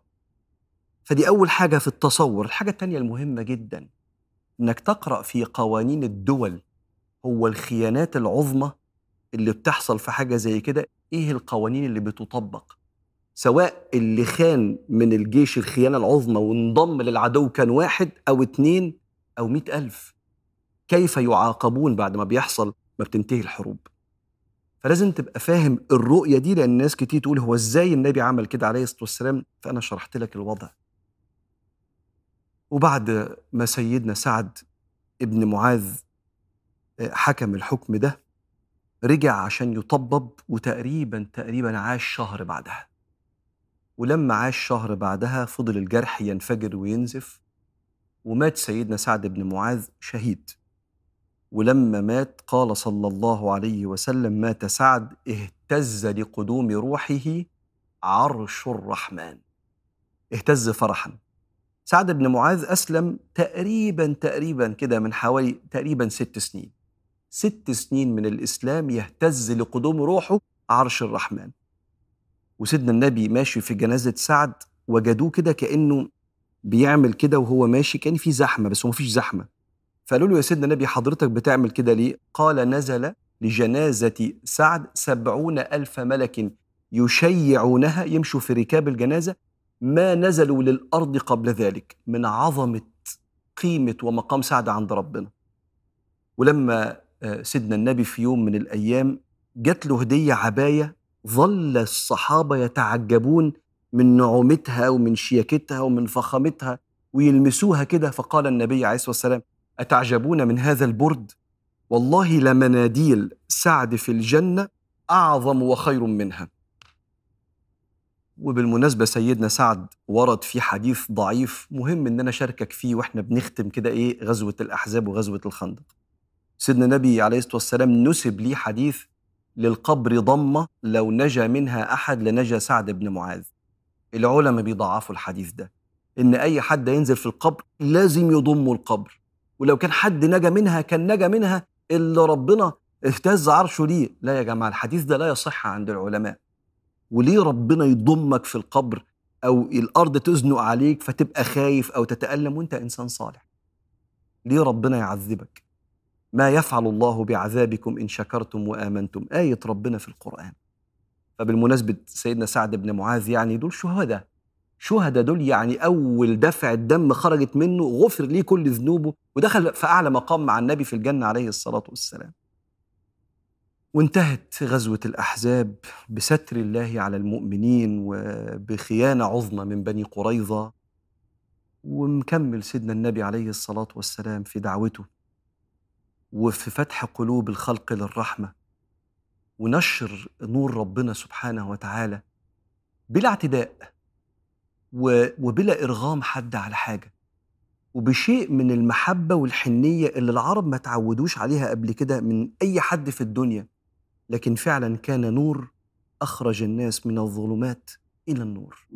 فدي أول حاجة في التصور. الحاجة التانية المهمة جدا إنك تقرأ في قوانين الدول هو الخيانات العظمى اللي بتحصل في حاجة زي كده إيه القوانين اللي بتطبق؟ سواء اللي خان من الجيش الخيانة العظمى وانضم للعدو كان واحد أو اتنين أو مئة ألف. كيف يعاقبون بعد ما بيحصل ما بتنتهي الحروب؟ فلازم تبقى فاهم الرؤية دي لأن ناس كتير تقول هو إزاي النبي عمل كده عليه الصلاة والسلام؟ فأنا شرحت لك الوضع. وبعد ما سيدنا سعد ابن معاذ آه، حكم الحكم ده رجع عشان يطبب وتقريبا تقريبا عاش شهر بعدها. ولما عاش شهر بعدها فضل الجرح ينفجر وينزف ومات سيدنا سعد بن معاذ شهيد. ولما مات قال صلى الله عليه وسلم مات سعد اهتز لقدوم روحه عرش الرحمن. اهتز فرحا. سعد بن معاذ أسلم تقريبا تقريبا كده من حوالي تقريبا ست سنين. ست سنين من الإسلام يهتز لقدوم روحه عرش الرحمن. وسيدنا النبي ماشي في جنازة سعد وجدوه كده كأنه بيعمل كده وهو ماشي كأن في زحمة بس هو مفيش زحمة. فقالوا له يا سيدنا النبي حضرتك بتعمل كده ليه؟ قال نزل لجنازة سعد سبعون ألف ملك يشيعونها يمشوا في ركاب الجنازة. ما نزلوا للأرض قبل ذلك من عظمة قيمة ومقام سعد عند ربنا. ولما سيدنا النبي في يوم من الأيام جات له هدية عباية ظل الصحابة يتعجبون من نعومتها ومن شياكتها ومن فخامتها ويلمسوها كده فقال النبي عليه الصلاة والسلام أتعجبون من هذا البرد؟ والله لمناديل سعد في الجنة أعظم وخير منها. وبالمناسبة سيدنا سعد ورد في حديث ضعيف مهم إن أنا أشاركك فيه وإحنا بنختم كده إيه غزوة الأحزاب وغزوة الخندق. سيدنا النبي عليه الصلاة والسلام نسب ليه حديث للقبر ضمة لو نجا منها أحد لنجا سعد بن معاذ. العلماء بيضعفوا الحديث ده إن أي حد ينزل في القبر لازم يضمه القبر ولو كان حد نجا منها كان نجا منها اللي ربنا اهتز عرشه ليه. لا يا جماعة الحديث ده لا يصح عند العلماء. وليه ربنا يضمك في القبر أو الأرض تزنق عليك فتبقى خايف أو تتألم وأنت إنسان صالح؟ ليه ربنا يعذبك؟ ما يفعل الله بعذابكم إن شكرتم وآمنتم. آية ربنا في القرآن. فبالمناسبة سيدنا سعد بن معاذ يعني دول شهداء. شهداء دول يعني أول دفع الدم خرجت منه غفر ليه كل ذنوبه ودخل في أعلى مقام مع النبي في الجنة عليه الصلاة والسلام. وانتهت غزوة الأحزاب بستر الله على المؤمنين وبخيانة عظمى من بني قريظة. ومكمل سيدنا النبي عليه الصلاة والسلام في دعوته. وفي فتح قلوب الخلق للرحمة ونشر نور ربنا سبحانه وتعالى بلا اعتداء وبلا إرغام حد على حاجة وبشيء من المحبة والحنية اللي العرب ما تعودوش عليها قبل كده من أي حد في الدنيا لكن فعلا كان نور أخرج الناس من الظلمات إلى النور.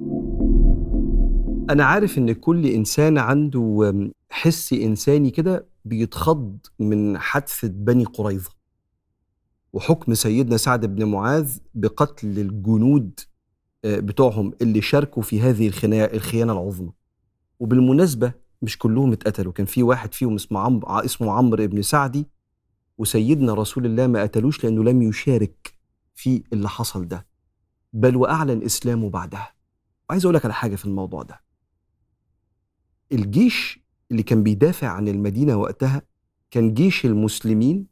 أنا عارف إن كل إنسان عنده حس إنساني كده بيتخض من حادثة بني قريظة. وحكم سيدنا سعد بن معاذ بقتل الجنود آه، بتوعهم اللي شاركوا في هذه الخيانة العظمى. وبالمناسبة مش كلهم اتقتلوا كان في واحد فيهم اسمه عمرو اسمه عمرو بن سعدي وسيدنا رسول الله ما قتلوش لأنه لم يشارك في اللي حصل ده بل وأعلن إسلامه بعدها. وعايز أقول لك على حاجة في الموضوع ده. الجيش اللي كان بيدافع عن المدينة وقتها كان جيش المسلمين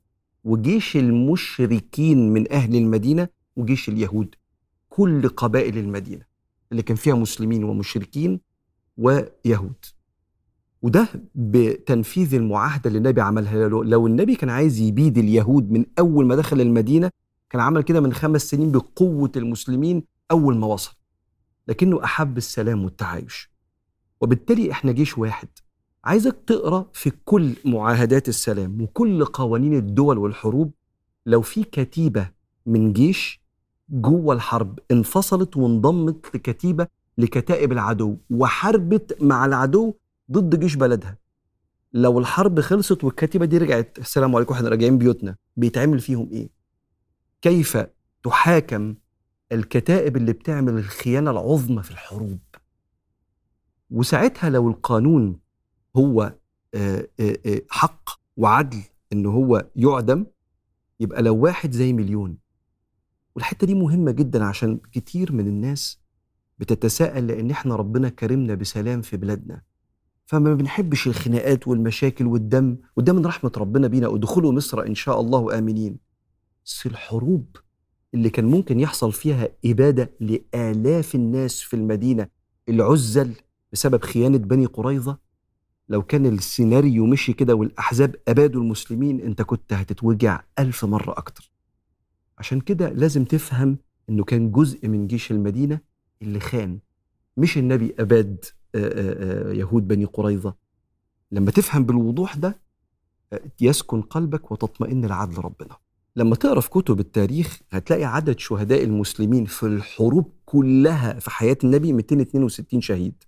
وجيش المشركين من أهل المدينة وجيش اليهود كل قبائل المدينة اللي كان فيها مسلمين ومشركين ويهود. وده بتنفيذ المعاهدة اللي النبي عملها. له لو النبي كان عايز يبيد اليهود من أول ما دخل المدينة كان عمل كده من خمس سنين بقوة المسلمين أول ما وصل لكنه أحب السلام والتعايش. وبالتالي إحنا جيش واحد. عايزك تقرأ في كل معاهدات السلام وكل قوانين الدول والحروب. لو في كتيبة من جيش جوه الحرب انفصلت وانضمت لكتيبة لكتائب العدو وحاربت مع العدو ضد جيش بلدها. لو الحرب خلصت والكتيبة دي رجعت السلام عليكم إحنا راجعين بيوتنا بيتعمل فيهم إيه؟ كيف تحاكم الكتائب اللي بتعمل الخيانة العظمى في الحروب؟ وساعتها لو القانون هو حق وعدل إن هو يعدم يبقى لو واحد زي مليون. والحتة دي مهمة جدا عشان كتير من الناس بتتساءل لأن إحنا ربنا كرمنا بسلام في بلادنا. فما بنحبش الخناقات والمشاكل والدم وده من رحمة ربنا بينا. ادخلوا مصر إن شاء الله آمنين. بس الحروب اللي كان ممكن يحصل فيها إبادة لآلاف الناس في المدينة العزل بسبب خيانة بني قريظة لو كان السيناريو مشي كده والأحزاب أبادوا المسلمين أنت كنت هتتوجع ألف مرة أكتر. عشان كده لازم تفهم أنه كان جزء من جيش المدينة اللي خان مش النبي أباد يهود بني قريظة. لما تفهم بالوضوح ده يسكن قلبك وتطمئن لعدل ربنا. لما تقرأ في كتب التاريخ هتلاقي عدد شهداء المسلمين في الحروب كلها في حياة النبي 262 شهيد.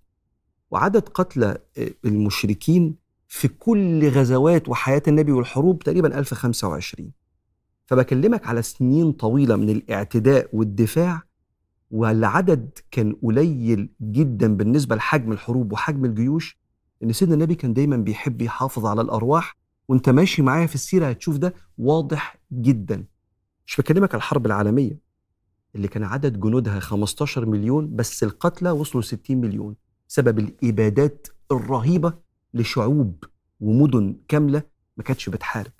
وعدد قتلى المشركين في كل غزوات وحياة النبي والحروب تقريبا 1025 فبكلمك على سنين طويلة من الاعتداء والدفاع والعدد كان قليل جدا بالنسبة لحجم الحروب وحجم الجيوش إن سيدنا النبي كان دايما بيحب يحافظ على الأرواح وأنت ماشي معايا في السيرة هتشوف ده واضح جدا. مش بكلمك على الحرب العالمية اللي كان عدد جنودها 15 مليون بس القتلى وصلوا 60 مليون. سبب الإبادات الرهيبة لشعوب ومدن كاملة ما كانتش بتحارب.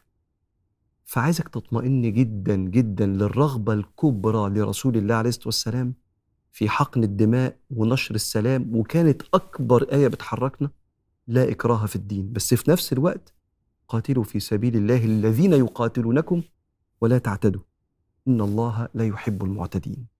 فعايزك تطمئن جدا جدا للرغبة الكبرى لرسول الله عليه الصلاة والسلام في حقن الدماء ونشر السلام وكانت أكبر آية بتحركنا لا إكراه في الدين. بس في نفس الوقت قاتلوا في سبيل الله الذين يقاتلونكم ولا تعتدوا. إن الله لا يحب المعتدين.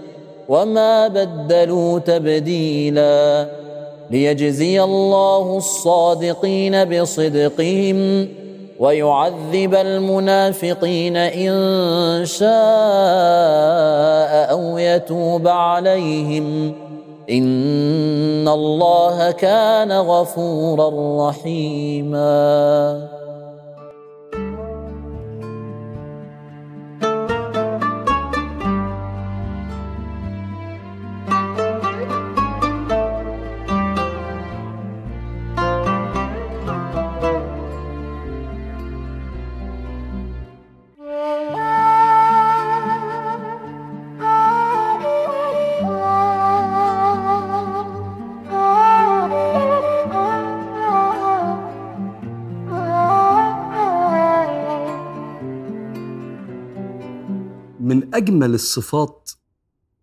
وما بدلوا تبديلا ليجزي الله الصادقين بصدقهم ويعذب المنافقين ان شاء أو يتوب عليهم ان الله كان غفورا رحيما أجمل الصفات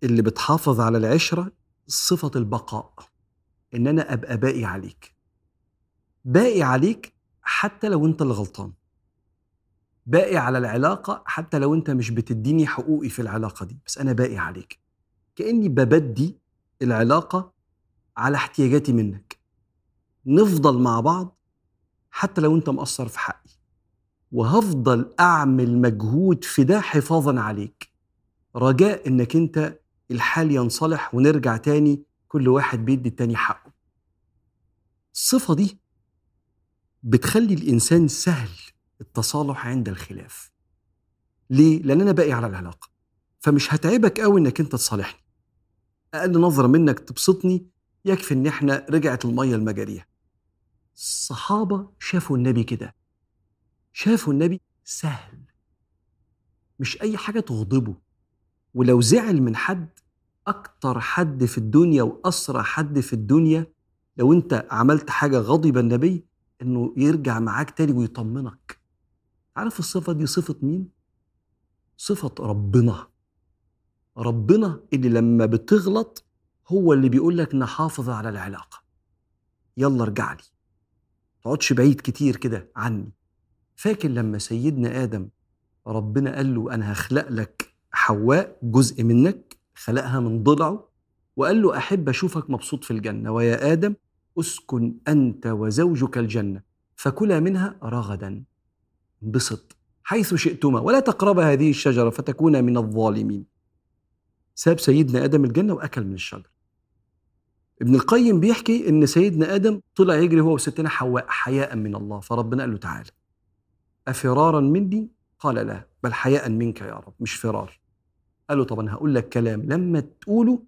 اللي بتحافظ على العشرة صفة البقاء إن أنا أبقى باقي عليك. باقي عليك حتى لو أنت اللي غلطان. باقي على العلاقة حتى لو أنت مش بتديني حقوقي في العلاقة دي بس أنا باقي عليك. كأني ببدي العلاقة على احتياجاتي منك. نفضل مع بعض حتى لو أنت مقصر في حقي. وهفضل أعمل مجهود في ده حفاظا عليك. رجاء إنك أنت الحال ينصلح ونرجع تاني كل واحد بيدي التاني حقه. الصفة دي بتخلي الإنسان سهل التصالح عند الخلاف. ليه؟ لأن أنا باقي على العلاقة فمش هتعبك قوي إنك أنت تصالحني. أقل نظرة منك تبسطني يكفي إن إحنا رجعت المية لمجاريها الصحابة شافوا النبي كده. شافوا النبي سهل. مش أي حاجة تغضبه. ولو زعل من حد أكتر حد في الدنيا وأسرع حد في الدنيا لو أنت عملت حاجة غضب النبي إنه يرجع معاك تاني ويطمنك. عارف الصفة دي صفة مين؟ صفة ربنا. ربنا اللي لما بتغلط هو اللي بيقول لك نحافظ على العلاقة. يلا ارجع لي. تقعدش بعيد كتير كده عني. فاكر لما سيدنا آدم ربنا قال له أنا هخلق لك حواء جزء منك خلقها من ضلعه وقال له أحب أشوفك مبسوط في الجنة ويا آدم أسكن أنت وزوجك الجنة فكلا منها رغدا. انبسط. حيث شئتما ولا تقربا هذه الشجرة فتكونا من الظالمين. ساب سيدنا آدم الجنة وأكل من الشجرة. ابن القيم بيحكي إن سيدنا آدم طلع يجري هو وستنا حواء حياء من الله فربنا قال له تعالى أفرارا مني؟ قال لا بل حياء منك يا رب مش فرار. قال له طب أنا هقول لك كلام لما تقوله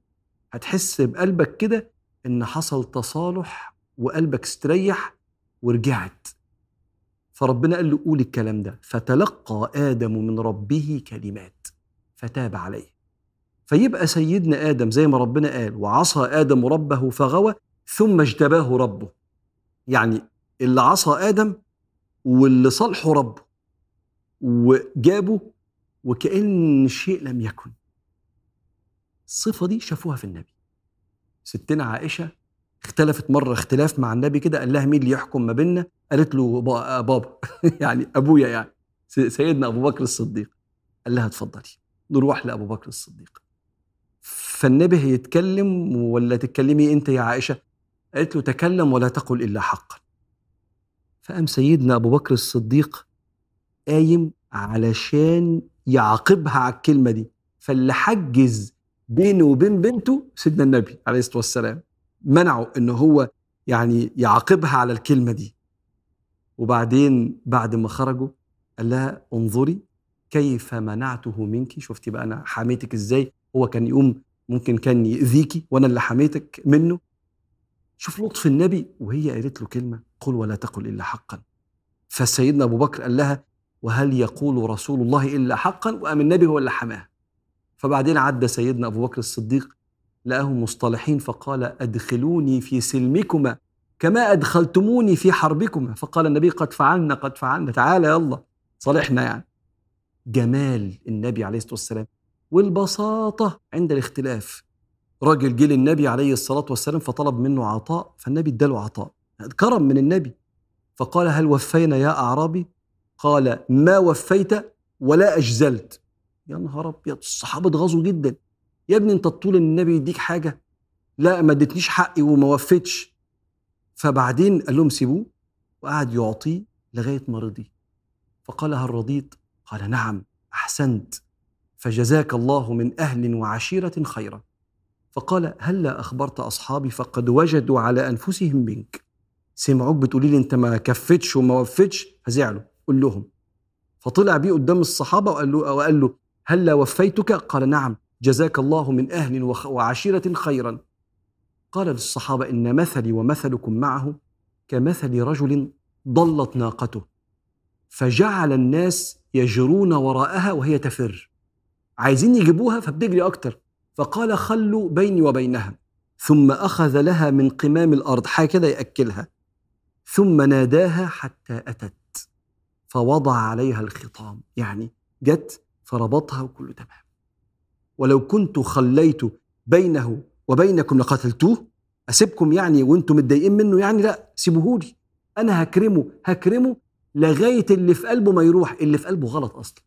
هتحس بقلبك كده إن حصل تصالح وقلبك استريح ورجعت. فربنا قال له قول الكلام ده فتلقى آدم من ربه كلمات فتاب عليه. فيبقى سيدنا آدم زي ما ربنا قال وعصى آدم ربه فغوى ثم اجتباه ربه. يعني اللي عصى آدم واللي صالحه ربه وجابه وكأن شيء لم يكن. الصفة دي شافوها في النبي. ستنا عائشة اختلفت مرة اختلاف مع النبي كده قال لها مين اللي يحكم ما بيننا؟ قالت له با- بابا يعني أبويا يعني. سيدنا أبو بكر الصديق. قال لها اتفضلي. نروح لأبو بكر الصديق. فالنبي هيتكلم ولا تتكلمي أنت يا عائشة؟ قالت له تكلم ولا تقل إلا حقا. فقام سيدنا أبو بكر الصديق قايم علشان يعاقبها على الكلمة دي. فاللي حجز بينه وبين بنته سيدنا النبي عليه الصلاة والسلام. منعه إن هو يعني يعاقبها على الكلمة دي. وبعدين بعد ما خرجوا قال لها انظري كيف منعته منك. شفتي بقى أنا حميتك إزاي؟ هو كان يقوم ممكن كان يأذيكي وأنا اللي حميتك منه. شوف لطف النبي وهي قالت له كلمة قل ولا تقل إلا حقا. فسيدنا أبو بكر قال لها وهل يقول رسول الله إلا حقا وقام النبي هو اللي حماه فبعدين عدى سيدنا أبو بكر الصديق لقاهم مصطلحين فقال أدخلوني في سلمكما كما أدخلتموني في حربكما. فقال النبي قد فعلنا قد فعلنا تعالى يلا صالحنا يعني. جمال النبي عليه الصلاة والسلام والبساطة عند الاختلاف. راجل جه للنبي عليه الصلاة والسلام فطلب منه عطاء فالنبي اداله عطاء كرم من النبي فقال هل وفينا يا أعرابي؟ قال ما وفيت ولا أجزلت. يا نهار أبيض الصحابة اتغاظوا جدا. يا ابني أنت الطول إن النبي يديك حاجة؟ لا ما اديتنيش حقي وما وفيتش. فبعدين قال لهم سيبوه. وقعد يعطيه لغاية ما رضي. فقال هل رضيت؟ قال نعم أحسنت. فجزاك الله من أهل وعشيرة خيرا. فقال هلا أخبرت أصحابي فقد وجدوا على أنفسهم منك. سمعوك بتقولي لي أنت ما كفتش وما وفيتش؟ فزعلوا. قول لهم. فطلع بيه قدام الصحابة وقال له, وقال له هلا وفيتك؟ قال نعم جزاك الله من أهل وعشيرة خيرا. قال للصحابة إن مثلي ومثلكم معه كمثل رجل ضلت ناقته فجعل الناس يجرون وراءها وهي تفر. عايزين يجيبوها؟ فبتجري أكتر. فقال خلوا بيني وبينها. ثم أخذ لها من قمام الأرض حاجة كده يأكلها. ثم ناداها حتى أتت. فوضع عليها الخطام يعني جت فربطها وكله تمام. ولو كنت خليت بينه وبينكم لقتلتوه أسيبكم يعني وأنتم متضايقين منه يعني؟ لا سيبوهولي. أنا هكرمه هكرمه لغاية اللي في قلبه ما يروح اللي في قلبه غلط أصلا.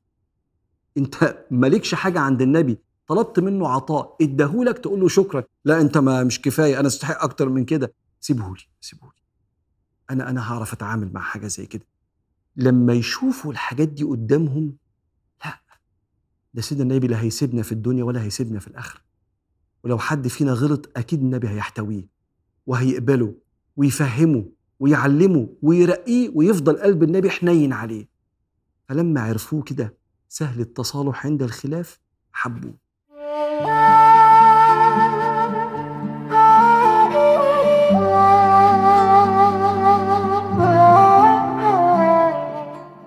أنت مالكش حاجة عند النبي طلبت منه عطاء اداهولك تقول له شكرا. لا أنت ما مش كفاية أنا أستحق أكتر من كده. سيبهولي سيبهولي أنا أنا هعرف أتعامل مع حاجة زي كده. لما يشوفوا الحاجات دي قدامهم لا ده سيدنا النبي لا هيسيبنا في الدنيا ولا هيسيبنا في الآخرة. ولو حد فينا غلط أكيد النبي هيحتويه وهيقبله ويفهمه ويعلمه ويرقيه ويفضل قلب النبي حنين عليه. فلما عرفوه كده سهل التصالح عند الخلاف حبوه.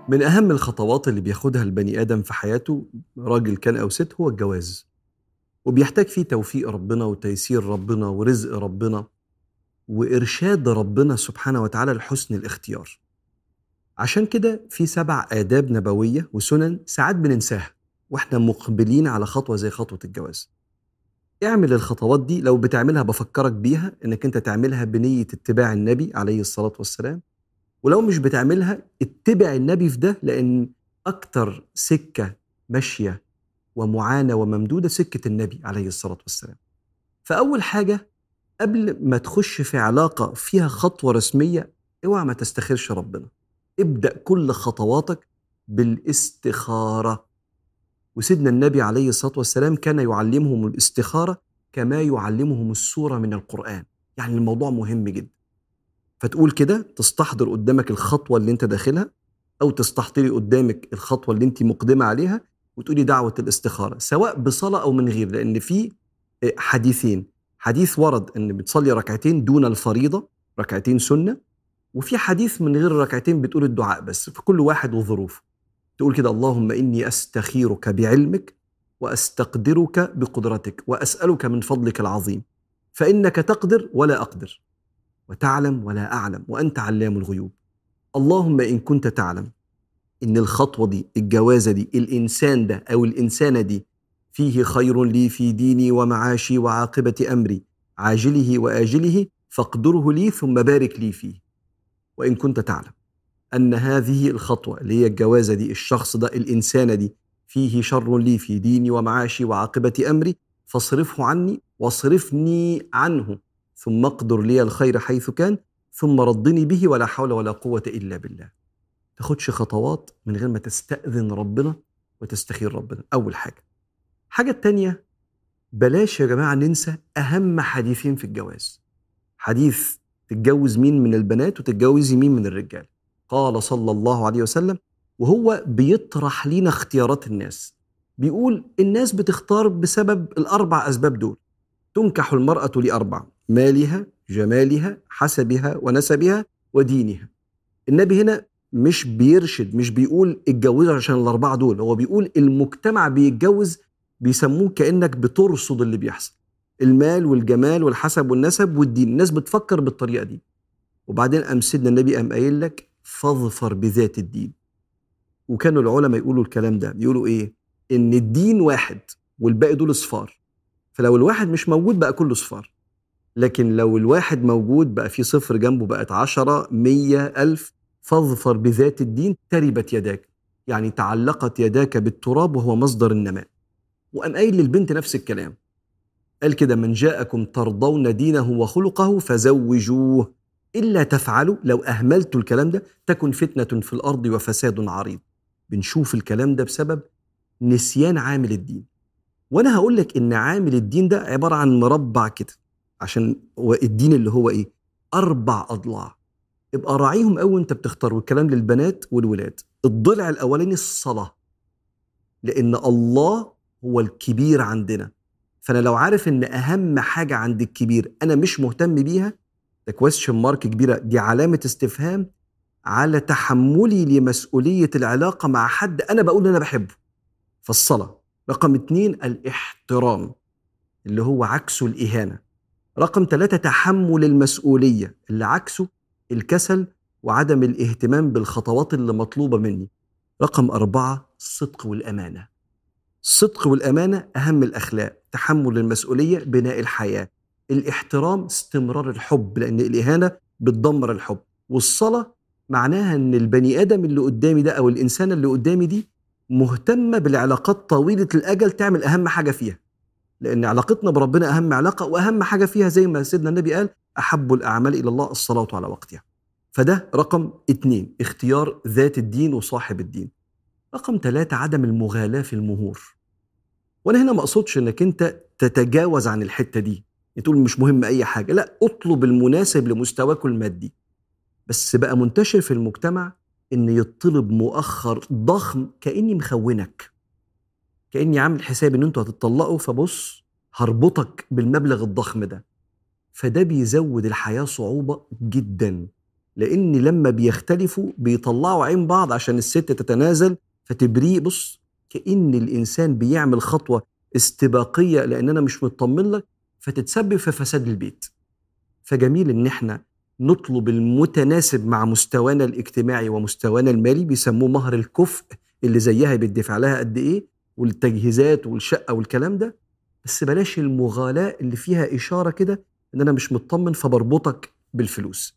من أهم الخطوات اللي بياخدها البني آدم في حياته راجل كان أو ست هو الجواز. وبيحتاج فيه توفيق ربنا وتيسير ربنا ورزق ربنا وإرشاد ربنا سبحانه وتعالى لحسن الاختيار. عشان كده في سبع آداب نبوية وسنن ساعات بننساها وإحنا مقبلين على خطوة زي خطوة الجواز. اعمل الخطوات دي لو بتعملها بفكرك بيها إنك أنت تعملها بنية اتباع النبي عليه الصلاة والسلام. ولو مش بتعملها اتبع النبي في ده لأن أكتر سكة ماشية ومعانة وممدودة سكة النبي عليه الصلاة والسلام. فأول حاجة قبل ما تخش في علاقة فيها خطوة رسمية اوعى ما تستخيرش ربنا. ابدأ كل خطواتك بالاستخارة. وسيدنا النبي عليه الصلاة والسلام كان يعلمهم الاستخارة كما يعلمهم السورة من القرآن. يعني الموضوع مهم جدا. فتقول كده تستحضر قدامك الخطوة اللي انت داخلها أو تستحضري قدامك الخطوة اللي انت مقدمة عليها وتقولي دعوة الاستخارة سواء بصلاة أو من غير لأن في آه، حديثين. حديث ورد إن بتصلي ركعتين دون الفريضة ركعتين سنة وفي حديث من غير ركعتين بتقول الدعاء بس في كل واحد وظروفه تقول كده اللهم إني أستخيرك بعلمك وأستقدرك بقدرتك وأسألك من فضلك العظيم فإنك تقدر ولا أقدر. وتعلم ولا أعلم وأنت علام الغيوب. اللهم إن كنت تعلم إن الخطوة دي الجوازة دي الإنسان ده أو الإنسانة دي فيه خير لي في ديني ومعاشي وعاقبة أمري عاجله وآجله فاقدره لي ثم بارك لي فيه. وإن كنت تعلم أن هذه الخطوة اللي هي الجوازة دي الشخص ده الإنسانة دي فيه شر لي في ديني ومعاشي وعاقبة أمري فاصرفه عني واصرفني عنه. ثم أقدر لي الخير حيث كان ثم ردني به ولا حول ولا قوة إلا بالله. تاخدش خطوات من غير ما تستأذن ربنا وتستخير ربنا. أول حاجة. حاجة التانية بلاش يا جماعة ننسى أهم حديثين في الجواز. حديث تتجوز مين من البنات وتتجوزي مين من الرجال. قال صلى الله عليه وسلم وهو بيطرح لينا اختيارات الناس. بيقول الناس بتختار بسبب الأربع أسباب دول. تنكح المرأة لأربع. مالها جمالها حسبها ونسبها ودينها. النبي هنا مش بيرشد مش بيقول اتجوزوا عشان الأربعة دول هو بيقول المجتمع بيتجوز بيسموه كأنك بترصد اللي بيحصل. المال والجمال والحسب والنسب والدين الناس بتفكر بالطريقة دي. وبعدين قام سيدنا النبي قام قايل لك فاظفر بذات الدين. وكانوا العلماء يقولوا الكلام ده يقولوا إيه؟ إن الدين واحد والباقي دول صفار. فلو الواحد مش موجود بقى كله صفار. لكن لو الواحد موجود بقى في صفر جنبه بقت عشرة مية ألف فاظفر بذات الدين تربت يداك. يعني تعلقت يداك بالتراب وهو مصدر النماء. وقام قايل للبنت نفس الكلام. قال كده من جاءكم ترضون دينه وخلقه فزوجوه. إلا تفعلوا لو أهملتوا الكلام ده تكن فتنة في الأرض وفساد عريض. بنشوف الكلام ده بسبب نسيان عامل الدين. وأنا هقول لك إن عامل الدين ده عبارة عن مربع كده. عشان الدين اللي هو إيه؟ أربع أضلاع. ابقى راعيهم قوي وأنت بتختار والكلام للبنات والولاد. الضلع الأولاني الصلاة. لأن الله هو الكبير عندنا. فأنا لو عارف إن أهم حاجة عند الكبير أنا مش مهتم بيها ده كويستشن مارك كبيرة. دي علامة استفهام على تحملي لمسؤولية العلاقة مع حد أنا بقول إن أنا بحبه. فالصلاة. رقم اتنين الاحترام اللي هو عكسه الإهانة. رقم ثلاثة تحمل المسؤولية. اللي عكسه الكسل وعدم الاهتمام بالخطوات اللي مطلوبة مني. رقم أربعة الصدق والأمانة. الصدق والأمانة أهم الأخلاق. تحمل المسؤولية بناء الحياة. الاحترام استمرار الحب لأن الإهانة بتدمر الحب. والصلاة معناها أن البني آدم اللي قدامي ده أو الإنسان اللي قدامي دي مهتمة بالعلاقات طويلة الأجل تعمل أهم حاجة فيها. لأن علاقتنا بربنا أهم علاقة وأهم حاجة فيها زي ما سيدنا النبي قال أحب الأعمال إلى الله الصلاة على وقتها. فده رقم اتنين اختيار ذات الدين وصاحب الدين. رقم ثلاثة عدم المغالاة في المهور. وأنا هنا ما أقصدش إنك أنت تتجاوز عن الحتة دي. تقول مش مهم أي حاجة. لا اطلب المناسب لمستواك المادي. بس بقى منتشر في المجتمع إن يطلب مؤخر ضخم كأني مخونك. كأني عامل حساب إن أنتوا هتطلقوا فبص هربطك بالمبلغ الضخم ده. فده بيزود الحياة صعوبة جدا لأن لما بيختلفوا بيطلعوا عين بعض عشان الست تتنازل فتبريه بص كأن الإنسان بيعمل خطوة استباقية لأن أنا مش مطمن لك فتتسبب في فساد البيت. فجميل إن إحنا نطلب المتناسب مع مستوانا الاجتماعي ومستوانا المالي بيسموه مهر الكفء اللي زيها بيدفع لها قد إيه؟ والتجهيزات والشقة والكلام ده بس بلاش المغالاة اللي فيها إشارة كده إن أنا مش مطمن فبربطك بالفلوس.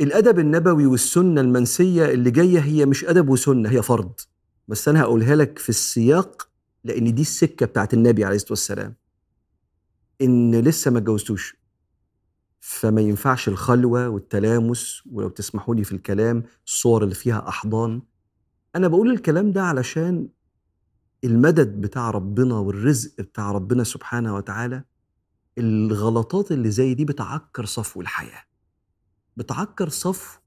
الأدب النبوي والسنة المنسية اللي جاية هي مش أدب وسنة هي فرض. بس أنا هقولها لك في السياق لأن دي السكة بتاعت النبي عليه الصلاة والسلام. إن لسه ما اتجوزتوش فما ينفعش الخلوة والتلامس ولو تسمحوا لي في الكلام الصور اللي فيها أحضان. أنا بقول الكلام ده علشان المدد بتاع ربنا والرزق بتاع ربنا سبحانه وتعالى الغلطات اللي زي دي بتعكر صفو الحياة. بتعكر صفو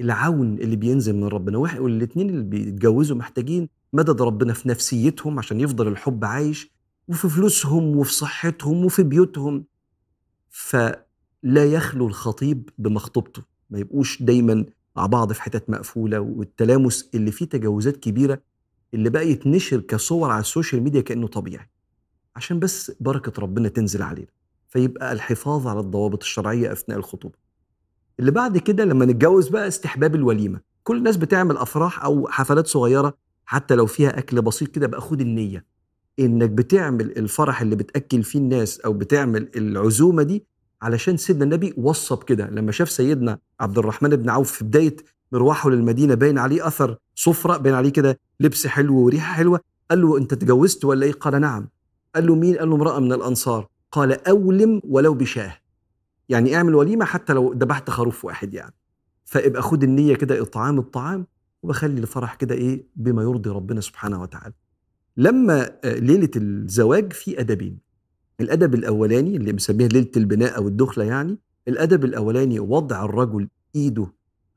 العون اللي بينزل من ربنا. واحد والاثنين اللي بيتجوزوا محتاجين مدد ربنا في نفسيتهم عشان يفضل الحب عايش وفي فلوسهم وفي صحتهم وفي بيوتهم. فلا يخلو الخطيب بمخطوبته. ما يبقوش دايما مع بعض في حتت مقفولة والتلامس اللي فيه تجاوزات كبيرة اللي بقى يتنشر كصور على ال social media كأنه طبيعي. عشان بس بركة ربنا تنزل علينا فيبقى الحفاظ على الضوابط الشرعية أثناء الخطوبة. اللي بعد كده لما نتجوز بقى استحباب الوليمة. كل الناس بتعمل أفراح أو حفلات صغيرة حتى لو فيها أكل بسيط كده بقى خد النية. إنك بتعمل الفرح اللي بتأكل فيه الناس أو بتعمل العزومة دي علشان سيدنا النبي وصى بكده لما شاف سيدنا عبد الرحمن بن عوف في بداية مروحه للمدينة باين عليه أثر سفره باين عليه كده لبس حلو وريحة حلوة. قال له أنت اتجوزت ولا إيه؟ قال نعم. قال له مين؟ قال له امرأة من الأنصار. قال أولم ولو بشاه. يعني اعمل وليمة حتى لو ذبحت خروف واحد يعني. فابقى خد النية كده اطعام الطعام وبخلي الفرح كده إيه؟ بما يرضي ربنا سبحانه وتعالى. لما ليلة الزواج في أدبين. الأدب الأولاني اللي مسميه ليلة البناء أو الدخلة يعني الأدب الأولاني وضع الرجل إيده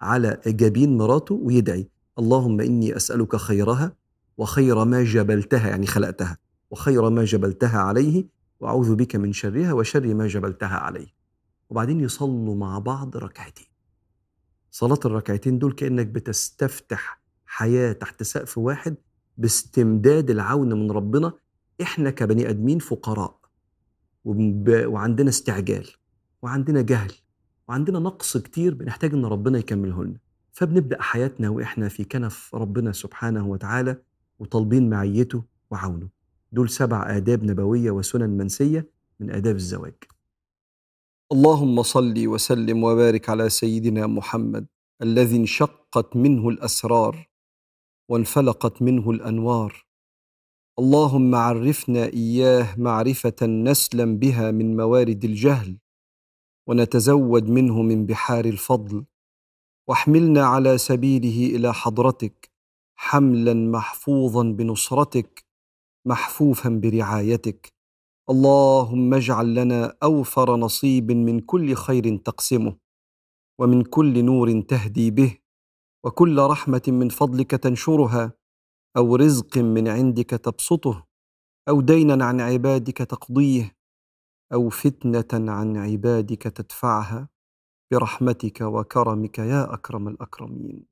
على جبين مراته ويدعي اللهم إني أسألك خيرها وخير ما جبلتها يعني خلقتها وخير ما جبلتها عليه وأعوذ بك من شرها وشر ما جبلتها عليه. وبعدين يصلوا مع بعض ركعتين. صلاة الركعتين دول كأنك بتستفتح حياة تحت سقف واحد باستمداد العون من ربنا. إحنا كبني أدمين فقراء وعندنا استعجال وعندنا جهل وعندنا نقص كتير بنحتاج إن ربنا يكمله لنا فبنبدأ حياتنا وإحنا في كنف ربنا سبحانه وتعالى وطالبين معيته وعونه. دول سبع آداب نبوية وسنن منسية من آداب الزواج. اللهم صل وسلم وبارك على سيدنا محمد الذي انشقت منه الأسرار وانفلقت منه الأنوار. اللهم عرفنا إياه معرفة نسلم بها من موارد الجهل ونتزود منه من بحار الفضل. واحملنا على سبيله إلى حضرتك حملا محفوظا بنصرتك محفوفا برعايتك. اللهم اجعل لنا أوفر نصيب من كل خير تقسمه ومن كل نور تهدي به وكل رحمة من فضلك تنشرها أو رزق من عندك تبسطه أو دينا عن عبادك تقضيه. أو فتنة عن عبادك تدفعها برحمتك وكرمك يا أكرم الأكرمين.